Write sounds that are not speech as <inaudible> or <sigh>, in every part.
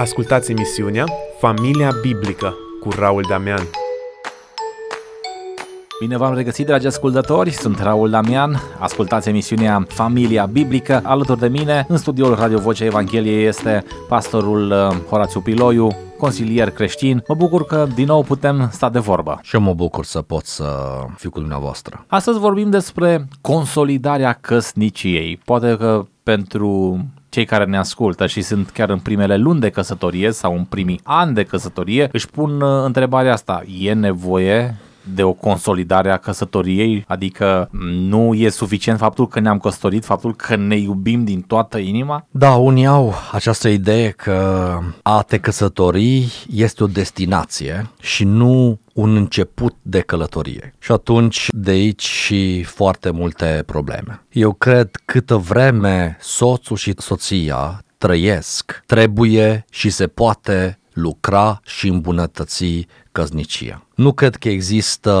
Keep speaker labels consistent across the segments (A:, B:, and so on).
A: Ascultați emisiunea Familia Biblică cu Raul Damian.
B: Bine v-am regăsit, dragi ascultători, sunt Raul Damian, ascultați emisiunea Familia Biblică. Alături de mine, în studioul Radio Vocea Evangheliei, este pastorul uh, Horațiu Piloiu, consilier creștin. Mă bucur că din nou putem sta de vorbă.
C: Și eu mă bucur să pot să fiu cu dumneavoastră.
B: Astăzi vorbim despre consolidarea căsniciei. Poate că pentru cei care ne ascultă și sunt chiar în primele luni de căsătorie sau în primii ani de căsătorie își pun uh, întrebarea asta. E nevoie de o consolidare a căsătoriei, adică nu e suficient faptul că ne-am căsătorit, faptul că ne iubim din toată inima?
C: Da, unii au această idee că a te căsători este o destinație și nu un început de călătorie. Și atunci de aici și foarte multe probleme. Eu cred câtă vreme soțul și soția trăiesc, trebuie și se poate lucra și îmbunătăți căsnicia. Nu cred că există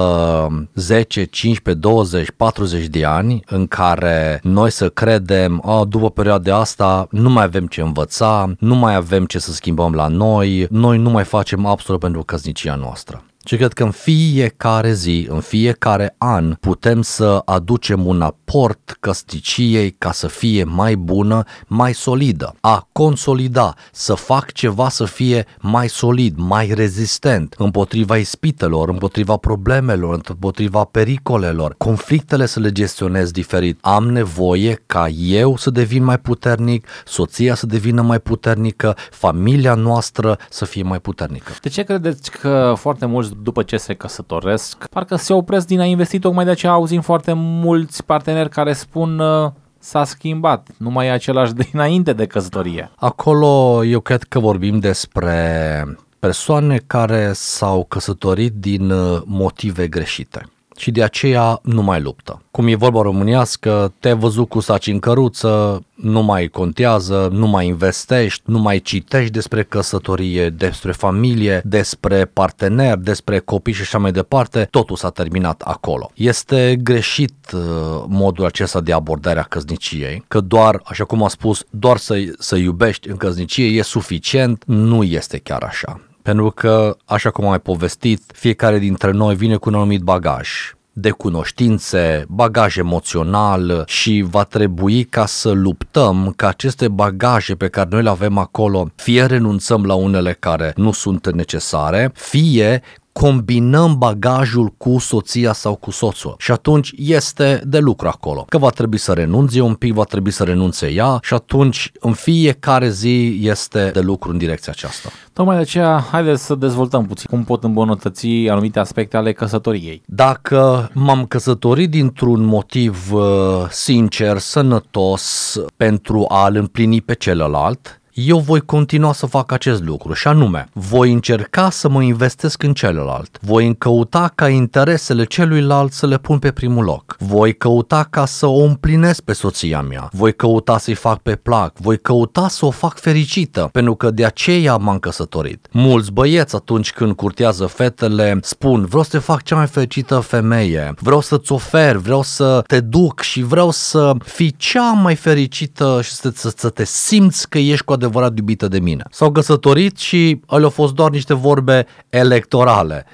C: 10, 15, 20, 40 de ani în care noi să credem, oh, după perioada asta nu mai avem ce învăța, nu mai avem ce să schimbăm la noi, noi nu mai facem absolut pentru căsnicia noastră. Și cred că în fiecare zi, în fiecare an, putem să aducem un aport căsticiei ca să fie mai bună, mai solidă. A consolida, să fac ceva să fie mai solid, mai rezistent, împotriva ispitelor, împotriva problemelor, împotriva pericolelor, conflictele să le gestionez diferit. Am nevoie ca eu să devin mai puternic, soția să devină mai puternică, familia noastră să fie mai puternică.
B: De ce credeți că foarte mulți după ce se căsătoresc, parcă se opresc din a investi, tocmai de aceea auzim foarte mulți parteneri care spun uh, s-a schimbat, nu mai e același de înainte de căsătorie.
C: Acolo eu cred că vorbim despre persoane care s-au căsătorit din uh, motive greșite și de aceea nu mai luptă. Cum e vorba românească, te-ai văzut cu saci în căruță, nu mai contează, nu mai investești, nu mai citești despre căsătorie, despre familie, despre partener, despre copii și așa mai departe, totul s-a terminat acolo. Este greșit uh, modul acesta de abordare a căsniciei, că doar, așa cum am spus, doar să, să iubești în căsnicie e suficient, nu este chiar așa. Pentru că, așa cum am mai povestit, fiecare dintre noi vine cu un anumit bagaj de cunoștințe, bagaj emoțional și va trebui ca să luptăm ca aceste bagaje pe care noi le avem acolo, fie renunțăm la unele care nu sunt necesare, fie combinăm bagajul cu soția sau cu soțul. Și atunci este de lucru acolo. Că va trebui să renunțe un pic, va trebui să renunțe ea și atunci în fiecare zi este de lucru în direcția aceasta.
B: Tocmai de aceea, haideți să dezvoltăm puțin cum pot îmbunătăți anumite aspecte ale căsătoriei.
C: Dacă m-am căsătorit dintr-un motiv uh, sincer, sănătos, pentru a-l împlini pe celălalt, eu voi continua să fac acest lucru și anume, voi încerca să mă investesc în celălalt, voi încăuta ca interesele celuilalt să le pun pe primul loc, voi căuta ca să o împlinesc pe soția mea, voi căuta să-i fac pe plac, voi căuta să o fac fericită, pentru că de aceea m-am căsătorit. Mulți băieți atunci când curtează fetele spun vreau să te fac cea mai fericită femeie, vreau să-ți ofer, vreau să te duc și vreau să fii cea mai fericită și să, să, să te simți că ești cu adevărat adevărat iubită de mine. S-au căsătorit și ale au fost doar niște vorbe electorale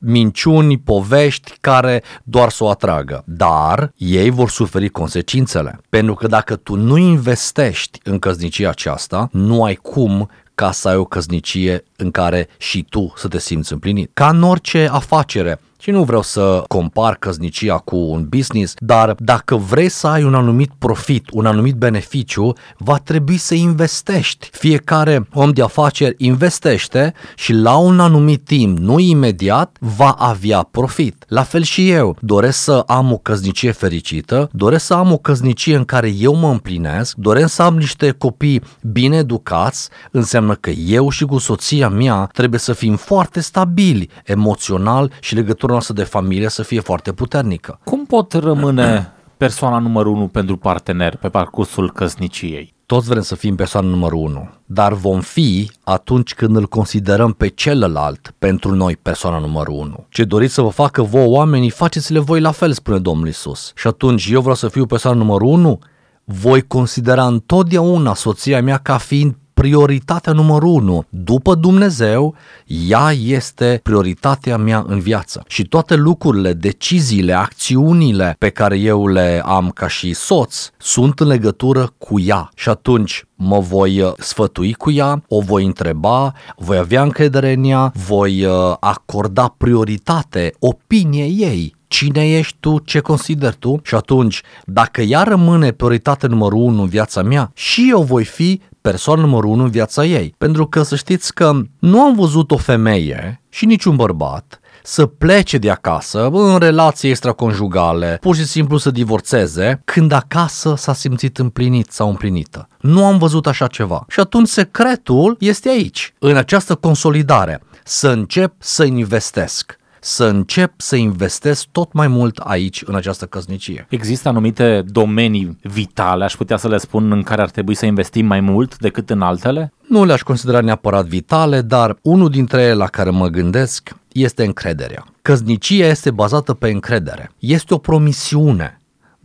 C: minciuni, povești care doar să o atragă. Dar ei vor suferi consecințele. Pentru că dacă tu nu investești în căsnicia aceasta, nu ai cum ca să ai o căsnicie în care și tu să te simți împlinit. Ca în orice afacere, și nu vreau să compar căsnicia cu un business, dar dacă vrei să ai un anumit profit, un anumit beneficiu, va trebui să investești. Fiecare om de afaceri investește și la un anumit timp, nu imediat, va avea profit. La fel și eu, doresc să am o căsnicie fericită, doresc să am o căsnicie în care eu mă împlinesc, doresc să am niște copii bine educați, înseamnă că eu și cu soția mea trebuie să fim foarte stabili emoțional și legătură legătura noastră de familie să fie foarte puternică.
B: Cum pot rămâne <clears throat> persoana numărul unu pentru partener pe parcursul căsniciei?
C: Toți vrem să fim persoana numărul unu, dar vom fi atunci când îl considerăm pe celălalt pentru noi persoana numărul unu. Ce doriți să vă facă voi oamenii, faceți-le voi la fel, spune Domnul Isus. Și atunci eu vreau să fiu persoana numărul unu, voi considera întotdeauna soția mea ca fiind prioritatea numărul unu. După Dumnezeu, ea este prioritatea mea în viață. Și toate lucrurile, deciziile, acțiunile pe care eu le am ca și soț sunt în legătură cu ea. Și atunci mă voi uh, sfătui cu ea, o voi întreba, voi avea încredere în ea, voi uh, acorda prioritate opiniei ei, cine ești tu, ce consideri tu și atunci, dacă ea rămâne prioritate numărul unu în viața mea, și eu voi fi persoană numărul unu în viața ei. Pentru că să știți că nu am văzut o femeie și niciun bărbat să plece de acasă în relații extraconjugale, pur și simplu să divorțeze, când acasă s-a simțit împlinit sau împlinită. Nu am văzut așa ceva. Și atunci secretul este aici, în această consolidare, să încep să investesc să încep să investesc tot mai mult aici, în această căsnicie.
B: Există anumite domenii vitale, aș putea să le spun, în care ar trebui să investim mai mult decât în altele?
C: Nu le-aș considera neapărat vitale, dar unul dintre ele la care mă gândesc este încrederea. Căsnicia este bazată pe încredere. Este o promisiune.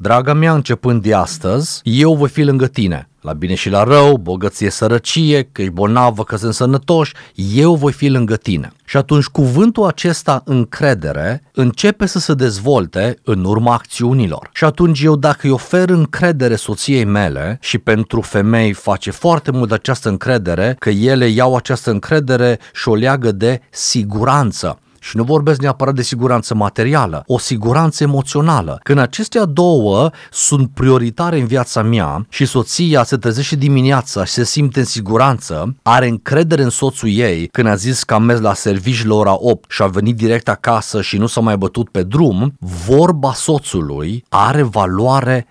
C: Draga mea, începând de astăzi, eu voi fi lângă tine la bine și la rău, bogăție, sărăcie, că ești bolnavă, că sunt sănătoși, eu voi fi lângă tine. Și atunci cuvântul acesta încredere începe să se dezvolte în urma acțiunilor. Și atunci eu dacă îi ofer încredere soției mele și pentru femei face foarte mult această încredere, că ele iau această încredere și o leagă de siguranță. Și nu vorbesc neapărat de siguranță materială, o siguranță emoțională. Când acestea două sunt prioritare în viața mea și soția se trezește dimineața și se simte în siguranță, are încredere în soțul ei când a zis că a mers la servici la ora 8 și a venit direct acasă și nu s-a mai bătut pe drum, vorba soțului are valoare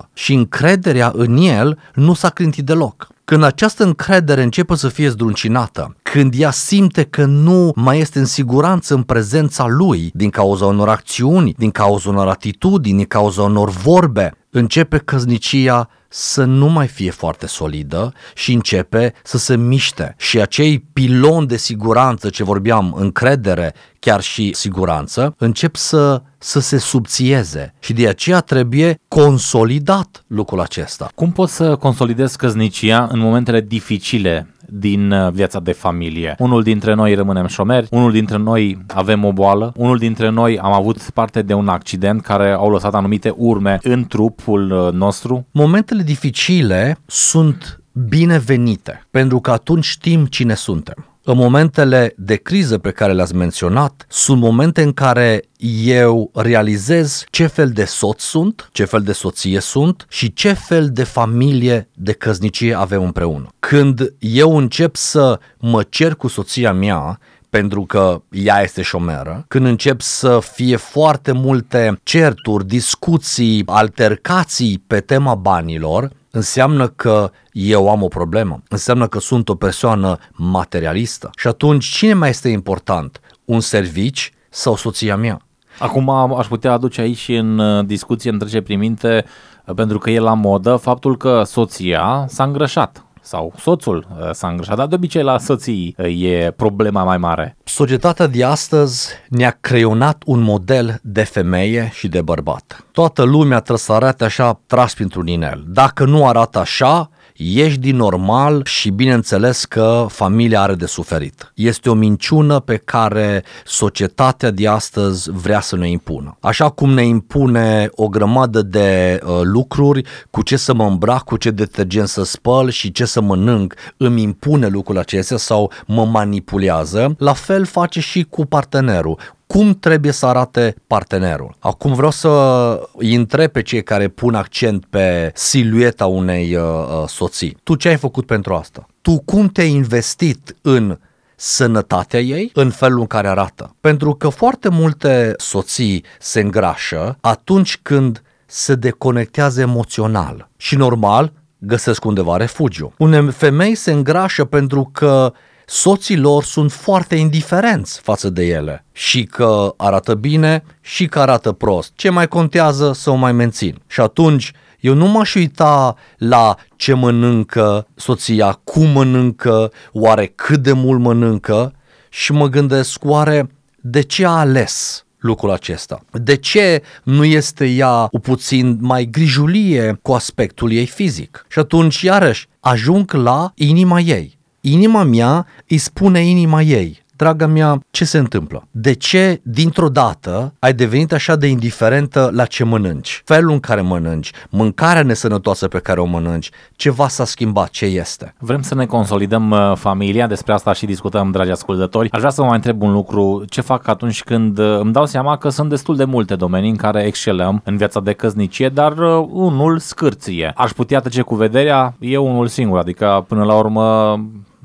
C: 100% și încrederea în el nu s-a clintit deloc. Când această încredere începe să fie zdruncinată, când ea simte că nu mai este în siguranță în prezența lui din cauza unor acțiuni, din cauza unor atitudini, din cauza unor vorbe, începe căznicia să nu mai fie foarte solidă și începe să se miște. Și acei piloni de siguranță ce vorbeam, încredere, chiar și siguranță, încep să, să se subțieze și de aceea trebuie consolidat lucrul acesta.
B: Cum poți să consolidezi căznicia în momentele dificile din uh, viața de familie. Unul dintre noi rămânem șomeri, unul dintre noi avem o boală, unul dintre noi am avut parte de un accident care au lăsat anumite urme în trupul uh, nostru.
C: Momentele dificile sunt binevenite, pentru că atunci știm cine suntem. În momentele de criză pe care le-ați menționat, sunt momente în care eu realizez ce fel de soț sunt, ce fel de soție sunt și ce fel de familie de căznicie avem împreună. Când eu încep să mă cer cu soția mea pentru că ea este șomeră, când încep să fie foarte multe certuri, discuții, altercații pe tema banilor, înseamnă că eu am o problemă, înseamnă că sunt o persoană materialistă. Și atunci cine mai este important? Un servici sau soția mea?
B: Acum aș putea aduce aici în uh, discuție, îmi trece prin minte, uh, pentru că e la modă, faptul că soția s-a îngrășat sau soțul uh, s-a îngrășat, dar de obicei la soții e problema mai mare.
C: Societatea de astăzi ne-a creionat un model de femeie și de bărbat. Toată lumea trebuie să arate așa tras printr-un inel. Dacă nu arată așa, ești din normal și bineînțeles că familia are de suferit. Este o minciună pe care societatea de astăzi vrea să ne impună. Așa cum ne impune o grămadă de uh, lucruri, cu ce să mă îmbrac, cu ce detergent să spăl și ce să mănânc, îmi impune lucrul acestea sau mă manipulează, la fel face și cu partenerul cum trebuie să arate partenerul. Acum vreau să îi întreb pe cei care pun accent pe silueta unei uh, uh, soții. Tu ce ai făcut pentru asta? Tu cum te-ai investit în sănătatea ei în felul în care arată. Pentru că foarte multe soții se îngrașă atunci când se deconectează emoțional. Și normal, găsesc undeva refugiu. Unele femei se îngrașă pentru că soții lor sunt foarte indiferenți față de ele și că arată bine și că arată prost. Ce mai contează să o mai mențin? Și atunci eu nu m-aș uita la ce mănâncă soția, cum mănâncă, oare cât de mult mănâncă și mă gândesc oare de ce a ales lucrul acesta? De ce nu este ea o puțin mai grijulie cu aspectul ei fizic? Și atunci, iarăși, ajung la inima ei. Inima mea îi spune inima ei draga mea, ce se întâmplă? De ce, dintr-o dată, ai devenit așa de indiferentă la ce mănânci? Felul în care mănânci, mâncarea nesănătoasă pe care o mănânci, ceva s-a schimbat, ce este?
B: Vrem să ne consolidăm uh, familia, despre asta și discutăm, dragi ascultători. Aș vrea să vă mai întreb un lucru, ce fac atunci când uh, îmi dau seama că sunt destul de multe domenii în care excelăm în viața de căsnicie, dar uh, unul scârție. Aș putea trece cu vederea, e unul singur, adică până la urmă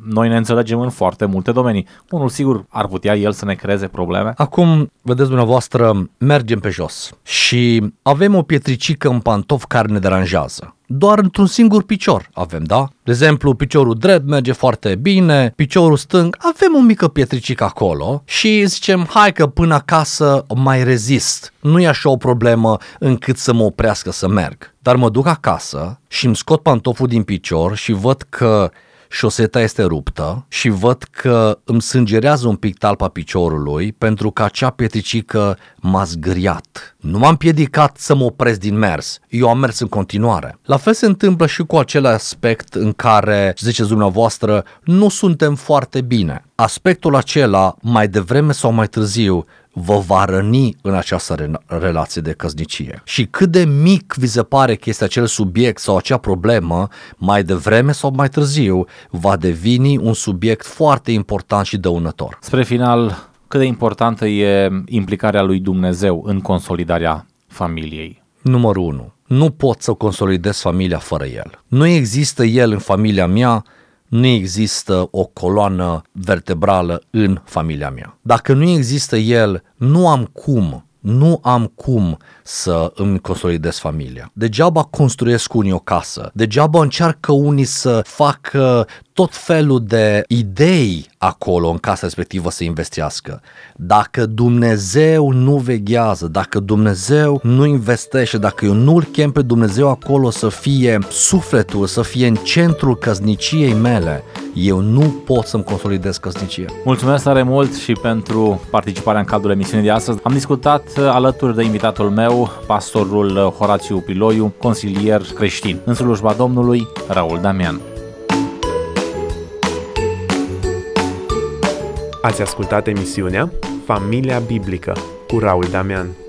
B: noi ne înțelegem în foarte multe domenii. Unul sigur ar putea el să ne creeze probleme.
C: Acum, vedeți dumneavoastră, mergem pe jos și avem o pietricică în pantof care ne deranjează. Doar într-un singur picior avem, da? De exemplu, piciorul drept merge foarte bine, piciorul stâng, avem o mică pietricică acolo și zicem, hai că până acasă mai rezist. Nu e așa o problemă încât să mă oprească să merg. Dar mă duc acasă și îmi scot pantoful din picior și văd că șoseta este ruptă și văd că îmi sângerează un pic talpa piciorului pentru că acea pietricică m-a zgâriat. Nu m-am piedicat să mă opresc din mers, eu am mers în continuare. La fel se întâmplă și cu acel aspect în care, ziceți dumneavoastră, nu suntem foarte bine. Aspectul acela, mai devreme sau mai târziu, vă va răni în această re- relație de căsnicie. Și cât de mic vi se pare că este acel subiect sau acea problemă, mai devreme sau mai târziu, va deveni un subiect foarte important și dăunător.
B: Spre final, cât de importantă e implicarea lui Dumnezeu în consolidarea familiei?
C: Numărul 1. Nu pot să consolidez familia fără el. Nu există el în familia mea nu există o coloană vertebrală în familia mea. Dacă nu există el, nu am cum, nu am cum să îmi consolidez familia. Degeaba construiesc unii o casă, degeaba încearcă unii să facă tot felul de idei acolo în casa respectivă să investească. Dacă Dumnezeu nu veghează, dacă Dumnezeu nu investește, dacă eu nu-L chem pe Dumnezeu acolo să fie sufletul, să fie în centrul căsniciei mele, eu nu pot să-mi consolidez căsnicia.
B: Mulțumesc tare mult și pentru participarea în cadrul emisiunii de astăzi. Am discutat alături de invitatul meu, pastorul Horațiu Piloiu, consilier creștin. În slujba Domnului, Raul Damian.
A: Ați ascultat emisiunea Familia Biblică cu Raul Damian.